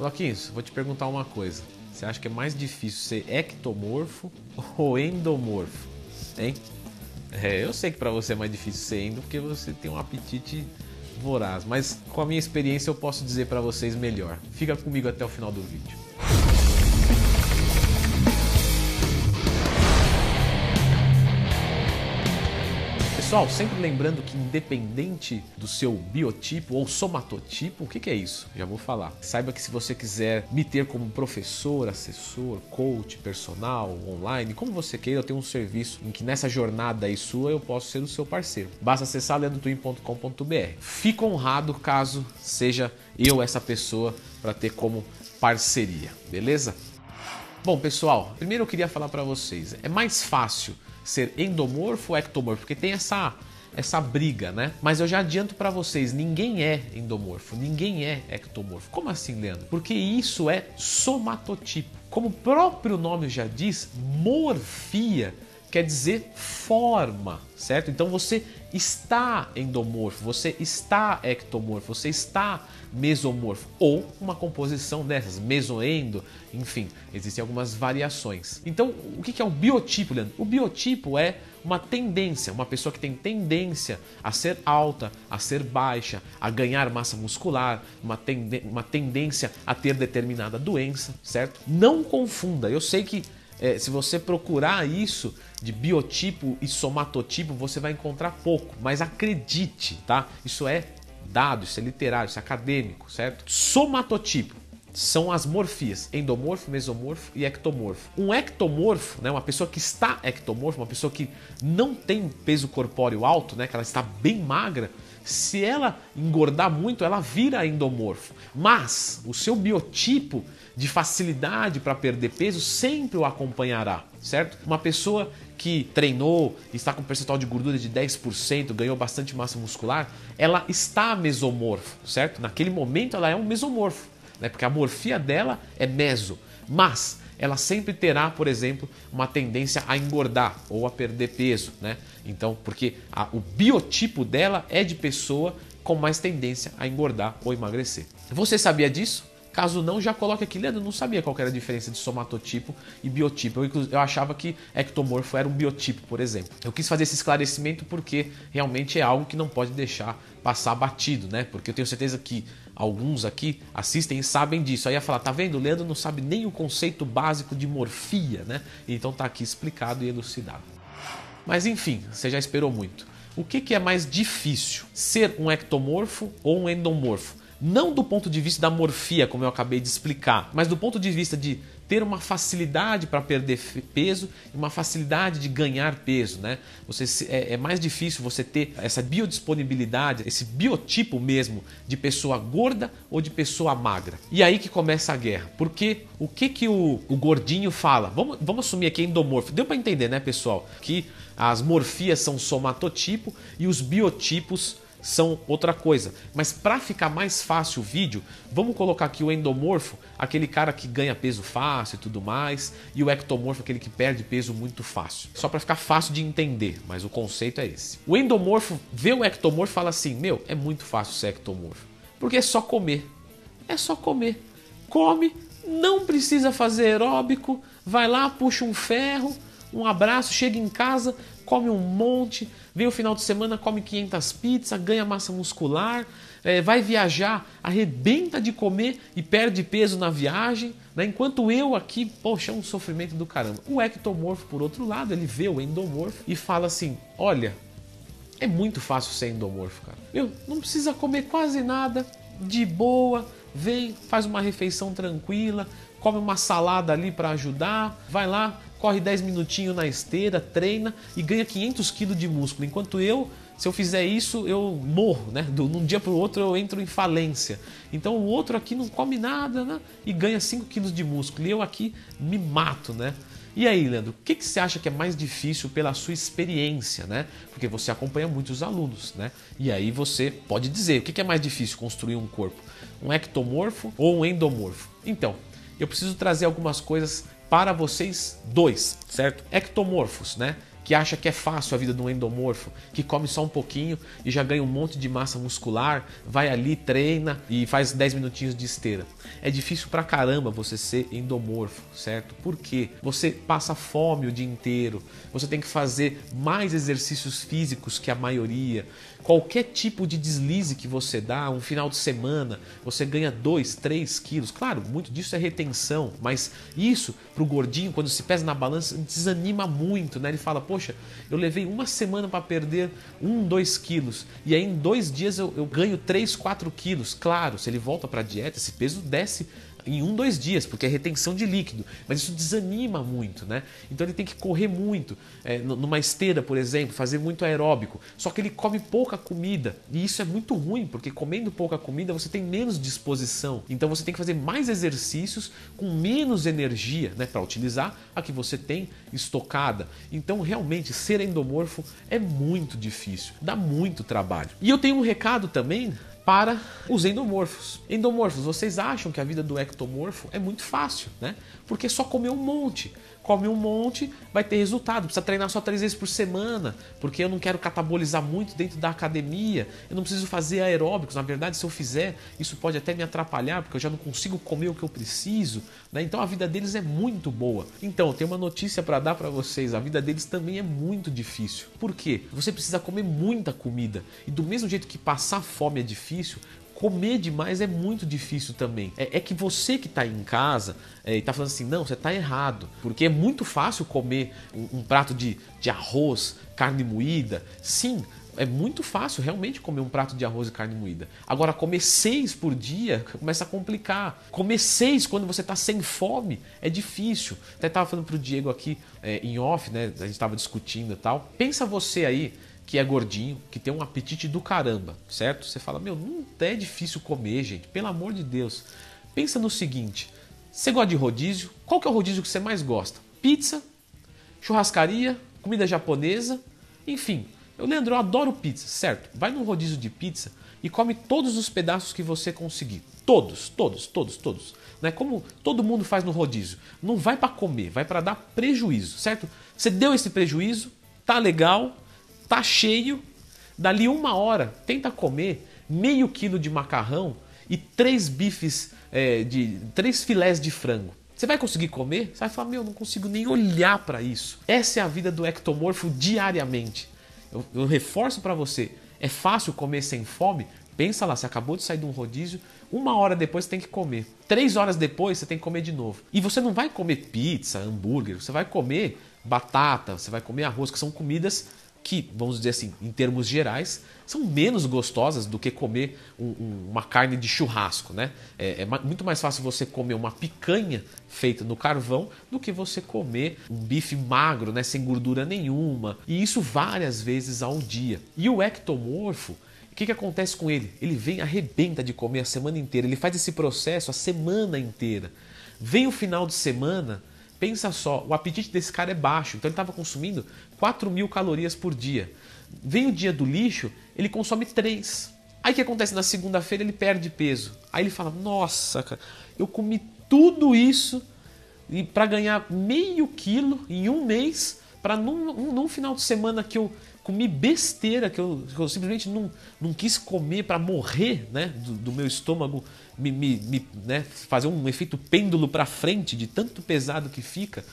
Coloquinhos, vou te perguntar uma coisa. Você acha que é mais difícil ser ectomorfo ou endomorfo? Hein? É, eu sei que para você é mais difícil ser endo porque você tem um apetite voraz, mas com a minha experiência eu posso dizer para vocês melhor. Fica comigo até o final do vídeo. Pessoal, sempre lembrando que independente do seu biotipo ou somatotipo, o que, que, é isso? Já vou falar. Saiba que se você quiser me ter como professor, assessor, coach, personal, online, como você queira, eu tenho um serviço em que nessa jornada aí sua eu posso ser o seu parceiro. Basta acessar leandrotwin.com.br. Fico honrado caso seja eu essa pessoa para ter como parceria, beleza? Bom, pessoal, primeiro eu queria falar para vocês, é mais fácil ser endomorfo ou ectomorfo, porque tem essa essa briga, né? Mas eu já adianto para vocês, ninguém é endomorfo, ninguém é ectomorfo. Como assim, Leandro? Porque isso é somatotipo. Como o próprio nome já diz, morfia quer dizer forma, certo? Então você está endomorfo, você está ectomorfo, você está mesomorfo ou uma composição dessas, mesoendo, enfim, existem algumas variações. Então, o que é o biotipo, Leandro? O biotipo é uma tendência, uma pessoa que tem tendência a ser alta, a ser baixa, a ganhar massa muscular, uma, tende uma tendência a ter determinada doença, certo? Não confunda, eu sei que é, se você procurar isso de biotipo e somatotipo, você vai encontrar pouco, mas acredite, tá? Isso é dado, isso é literário, isso é acadêmico, certo? Somatotipo são as morfias, endomorfo, mesomorfo e ectomorfo. Um ectomorfo, né, uma pessoa que está ectomorfo, uma pessoa que não tem peso corpóreo alto, né, que ela está bem magra, se ela engordar muito, ela vira endomorfo. Mas o seu biotipo de facilidade para perder peso sempre o acompanhará, certo? Uma pessoa que treinou, está com um percentual de gordura de 10%, ganhou bastante massa muscular, ela está mesomorfo, certo? Naquele momento ela é um mesomorfo, né? Porque a morfia dela é meso, mas ela sempre terá, por exemplo, uma tendência a engordar ou a perder peso, né? Então, porque a, o biotipo dela é de pessoa com mais tendência a engordar ou emagrecer. Você sabia disso? Caso não, já coloque aqui. Leandro, não sabia qual era a diferença de somatotipo e biotipo. Eu, eu, achava que ectomorfo era um biotipo, por exemplo. Eu quis fazer esse esclarecimento porque realmente é algo que não pode deixar passar batido, né? Porque eu tenho certeza que alguns aqui assistem e sabem disso. Aí ia falar, tá vendo? O Leandro não sabe nem o conceito básico de morfia, né? Então tá aqui explicado e elucidado. Mas enfim, você já esperou muito. O que, que é mais difícil? Ser um ectomorfo ou um endomorfo? Não do ponto de vista da morfia, como eu acabei de explicar, mas do ponto de vista de ter uma facilidade para perder peso e uma facilidade de ganhar peso, né? Você, é, é, mais difícil você ter essa biodisponibilidade, esse biotipo mesmo de pessoa gorda ou de pessoa magra. E aí que começa a guerra. Porque o que, que o, o gordinho fala? Vamos, vamos assumir aqui endomorfo. Deu para entender, né, pessoal? Que as morfias são somatotipo e os biotipos são outra coisa. Mas para ficar mais fácil o vídeo, vamos colocar aqui o endomorfo, aquele cara que ganha peso fácil e tudo mais, e o ectomorfo, aquele que perde peso muito fácil. Só para ficar fácil de entender, mas o conceito é esse. O endomorfo vê o ectomorfo e fala assim: "Meu, é muito fácil ser ectomorfo, porque é só comer. É só comer. Come, não precisa fazer aeróbico, vai lá, puxa um ferro, um abraço, chega em casa, come um monte, vem o final de semana, come 500 pizzas, ganha massa muscular, é, vai viajar, arrebenta de comer e perde peso na viagem, né? enquanto eu aqui, poxa, é um sofrimento do caramba. O ectomorfo, por outro lado, ele vê o endomorfo e fala assim: olha, é muito fácil ser endomorfo, cara. Meu, não precisa comer quase nada, de boa, vem, faz uma refeição tranquila, come uma salada ali para ajudar, vai lá, corre 10 minutinhos na esteira, treina e ganha 500 quilos de músculo. Enquanto eu, se eu fizer isso, eu morro, né? De um dia para o outro eu entro em falência. Então o outro aqui não come nada né? e ganha 5 quilos de músculo. E eu aqui me mato, né? E aí, Leandro, o que, que você acha que é mais difícil pela sua experiência, né? Porque você acompanha muitos alunos, né? E aí você pode dizer, o que, que é mais difícil construir um corpo? Um ectomorfo ou um endomorfo? Então, eu preciso trazer algumas coisas para vocês dois, certo? Ectomorfos, né? Que acha que é fácil a vida de um endomorfo, que come só um pouquinho e já ganha um monte de massa muscular, vai ali, treina e faz 10 minutinhos de esteira. É difícil pra caramba você ser endomorfo, certo? Por quê? Você passa fome o dia inteiro, você tem que fazer mais exercícios físicos que a maioria. Qualquer tipo de deslize que você dá, um final de semana, você ganha 2, 3 quilos. Claro, muito disso é retenção, mas isso pro gordinho, quando se pesa na balança, desanima muito, né? Ele fala, poxa, eu levei uma semana para perder 1, 2 quilos e aí em dois dias eu, eu ganho 3, 4 quilos. Claro, se ele volta para a dieta, esse peso desce em um, dois dias, porque é retenção de líquido. Mas isso desanima muito, né? Então ele tem que correr muito, é, numa esteira, por exemplo, fazer muito aeróbico. Só que ele come pouca comida. E isso é muito ruim, porque comendo pouca comida você tem menos disposição. Então você tem que fazer mais exercícios com menos energia, né? Para utilizar a que você tem estocada. Então realmente ser endomorfo é muito difícil, dá muito trabalho. E eu tenho um recado também para os endomorfos. Endomorfos, vocês acham que a vida do ectomorfo é muito fácil, né? Porque só comer um monte come um monte, vai ter resultado. Precisa treinar só três vezes por semana, porque eu não quero catabolizar muito dentro da academia. Eu não preciso fazer aeróbicos. Na verdade, se eu fizer, isso pode até me atrapalhar, porque eu já não consigo comer o que eu preciso. Né? Então a vida deles é muito boa. Então, eu tenho uma notícia para dar para vocês: a vida deles também é muito difícil. Por quê? Você precisa comer muita comida. E do mesmo jeito que passar fome é difícil, comer demais é muito difícil também. É, é que você que está em casa é, e está falando assim, não, você está errado. Porque é muito fácil comer um, um prato de, de arroz, carne moída. Sim, é muito fácil realmente comer um prato de arroz e carne moída. Agora, comer seis por dia começa a complicar. Comer seis quando você está sem fome é difícil. Até estava falando para o Diego aqui é, em off, né? A gente estava discutindo e tal. Pensa você aí que é gordinho, que tem um apetite do caramba, certo? Você fala, meu, não é difícil comer, gente, pelo amor de Deus. Pensa no seguinte: você gosta de rodízio? Qual que é o rodízio que você mais gosta? Pizza, churrascaria, comida japonesa, enfim. Eu, Leandro, eu adoro pizza, certo? Vai num rodízio de pizza e come todos os pedaços que você conseguir. Todos, todos, todos, todos. Né? Como todo mundo faz no rodízio. Não vai para comer, vai para dar prejuízo, certo? Você deu esse prejuízo, tá legal, tá cheio, dali uma hora, tenta comer meio quilo de macarrão e três bifes, é, de três filés de frango. Você vai conseguir comer? Você vai falar, meu, não consigo nem olhar para isso. Essa é a vida do ectomorfo diariamente. Eu, eu reforço para você, é fácil comer sem fome? Pensa lá, você acabou de sair de um rodízio, uma hora depois você tem que comer. Três horas depois você tem que comer de novo. E você não vai comer pizza, hambúrguer, você vai comer batata, você vai comer arroz, que são comidas que, vamos dizer assim, em termos gerais, são menos gostosas do que comer um, um, uma carne de churrasco. Né? É, é, muito mais fácil você comer uma picanha feita no carvão do que você comer um bife magro, né, sem gordura nenhuma. E isso várias vezes ao dia. E o ectomorfo, o que, que acontece com ele? Ele vem, arrebenta de comer a semana inteira, ele faz esse processo a semana inteira. Vem o final de semana, Pensa só, o apetite desse cara é baixo, então ele estava consumindo 4 mil calorias por dia. Vem o dia do lixo, ele consome 3. Aí o que acontece? Na segunda-feira ele perde peso. Aí ele fala: Nossa, cara, eu comi tudo isso para ganhar meio quilo em um mês, para num, num final de semana que eu comi besteira, que eu, que eu simplesmente não, não quis comer para morrer né, do, do meu estômago me, me, me né, fazer um efeito pêndulo para frente de tanto pesado que fica.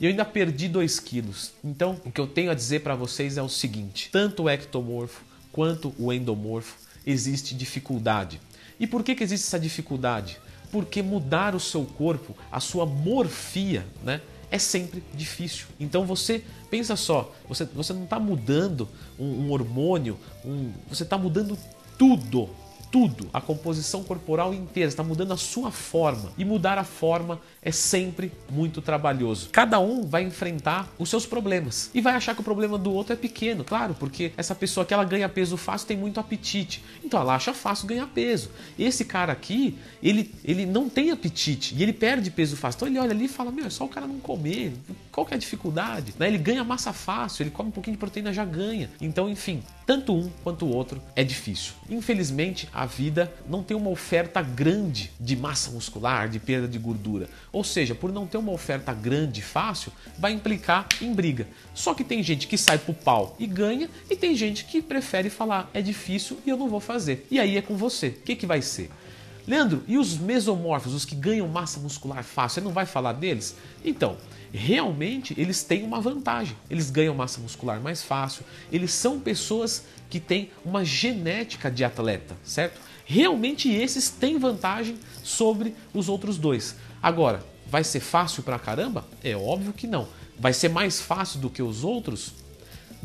E eu ainda perdi 2 quilos. Então, o que eu tenho a dizer para vocês é o seguinte: tanto o ectomorfo quanto o endomorfo existe dificuldade. E por que, que existe essa dificuldade? Porque mudar o seu corpo, a sua morfia, né, é sempre difícil. Então você pensa só, você, você não está mudando um, um hormônio, um, você está mudando tudo tudo, a composição corporal inteira, está mudando a sua forma. E mudar a forma é sempre muito trabalhoso. Cada um vai enfrentar os seus problemas e vai achar que o problema do outro é pequeno, claro, porque essa pessoa que ela ganha peso fácil tem muito apetite. Então ela acha fácil ganhar peso. Esse cara aqui, ele, ele não tem apetite e ele perde peso fácil. Então ele olha ali e fala: Meu, é só o cara não comer. Qual que é a dificuldade? Né? Ele ganha massa fácil, ele come um pouquinho de proteína, já ganha. Então, enfim, tanto um quanto o outro é difícil. Infelizmente, a vida não tem uma oferta grande de massa muscular, de perda de gordura. Ou seja, por não ter uma oferta grande e fácil, vai implicar em briga. Só que tem gente que sai pro pau e ganha, e tem gente que prefere falar é difícil e eu não vou fazer. E aí é com você. O que, que vai ser? Leandro, e os mesomorfos, os que ganham massa muscular fácil, você não vai falar deles? Então, realmente eles têm uma vantagem. Eles ganham massa muscular mais fácil, eles são pessoas que têm uma genética de atleta, certo? Realmente esses têm vantagem sobre os outros dois. Agora, vai ser fácil pra caramba? É óbvio que não. Vai ser mais fácil do que os outros?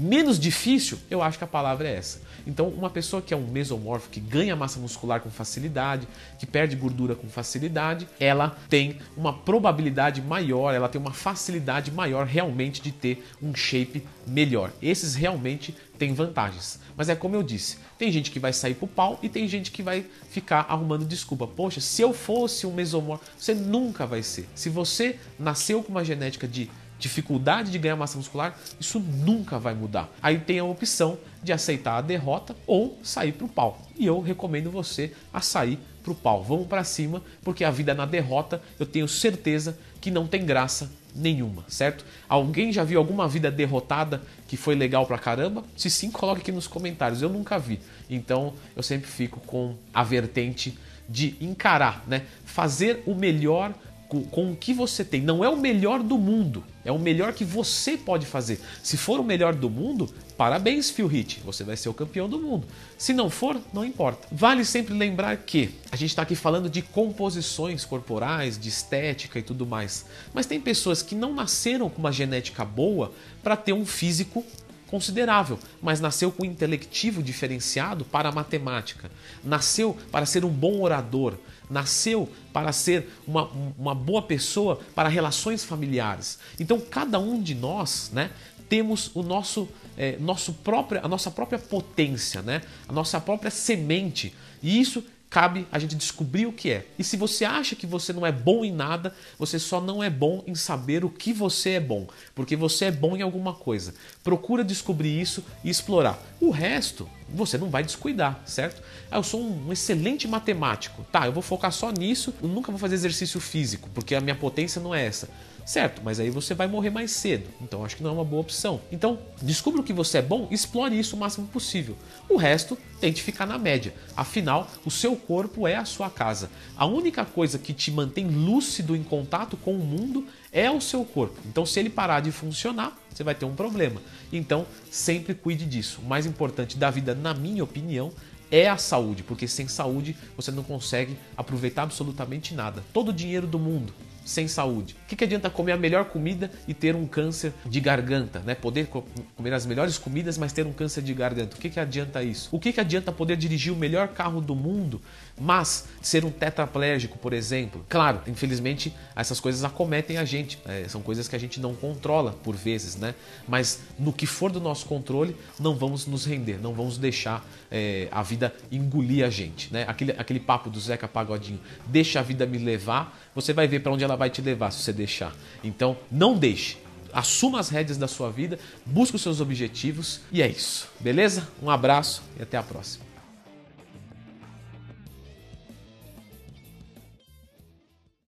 Menos difícil? Eu acho que a palavra é essa. Então, uma pessoa que é um mesomorfo, que ganha massa muscular com facilidade, que perde gordura com facilidade, ela tem uma probabilidade maior, ela tem uma facilidade maior realmente de ter um shape melhor. Esses realmente têm vantagens. Mas é como eu disse, tem gente que vai sair pro pau e tem gente que vai ficar arrumando desculpa. Poxa, se eu fosse um mesomorfo, você nunca vai ser. Se você nasceu com uma genética de dificuldade de ganhar massa muscular, isso nunca vai mudar. Aí tem a opção de aceitar a derrota ou sair para o pau. E eu recomendo você a sair para o pau. Vamos para cima, porque a vida na derrota eu tenho certeza que não tem graça nenhuma, certo? Alguém já viu alguma vida derrotada que foi legal pra caramba? Se sim, coloque aqui nos comentários. Eu nunca vi. Então eu sempre fico com a vertente de encarar, né? Fazer o melhor com, com o que você tem. Não é o melhor do mundo, é o melhor que você pode fazer. Se for o melhor do mundo, parabéns, Phil Heath, você vai ser o campeão do mundo. Se não for, não importa. Vale sempre lembrar que a gente está aqui falando de composições corporais, de estética e tudo mais. Mas tem pessoas que não nasceram com uma genética boa para ter um físico considerável, mas nasceu com um intelectivo diferenciado para a matemática. Nasceu para ser um bom orador, nasceu para ser uma, uma boa pessoa para relações familiares. Então, cada um de nós, né, temos o nosso, é, nosso próprio, a nossa própria potência, né, a nossa própria semente. E isso cabe a gente descobrir o que é. E se você acha que você não é bom em nada, você só não é bom em saber o que você é bom, porque você é bom em alguma coisa. Procura descobrir isso e explorar. O resto, você não vai descuidar, certo? Ah, eu sou um excelente matemático. Tá, eu vou focar só nisso, eu nunca vou fazer exercício físico, porque a minha potência não é essa. Certo, mas aí você vai morrer mais cedo. Então acho que não é uma boa opção. Então, descubra o que você é bom, explore isso o máximo possível. O resto, tente ficar na média. Afinal, o seu corpo é a sua casa. A única coisa que te mantém lúcido em contato com o mundo é o seu corpo. Então, se ele parar de funcionar, você vai ter um problema. Então, sempre cuide disso. O mais importante da vida, na minha opinião, é a saúde, porque sem saúde você não consegue aproveitar absolutamente nada. Todo o dinheiro do mundo, sem saúde? O que, que adianta comer a melhor comida e ter um câncer de garganta, né? Poder comer as melhores comidas, mas ter um câncer de garganta. O que, que adianta isso? O que, que adianta poder dirigir o melhor carro do mundo, mas ser um tetraplégico, por exemplo? Claro, infelizmente essas coisas acometem a gente. É, são coisas que a gente não controla por vezes, né? Mas no que for do nosso controle, não vamos nos render, não vamos deixar é, a vida engolir a gente, né? Aquele, aquele papo do Zeca Pagodinho, deixa a vida me levar, você vai ver para onde ela vai te levar se você deixar. Então, não deixe. Assuma as rédeas da sua vida, busque os seus objetivos e é isso. Beleza? Um abraço e até a próxima.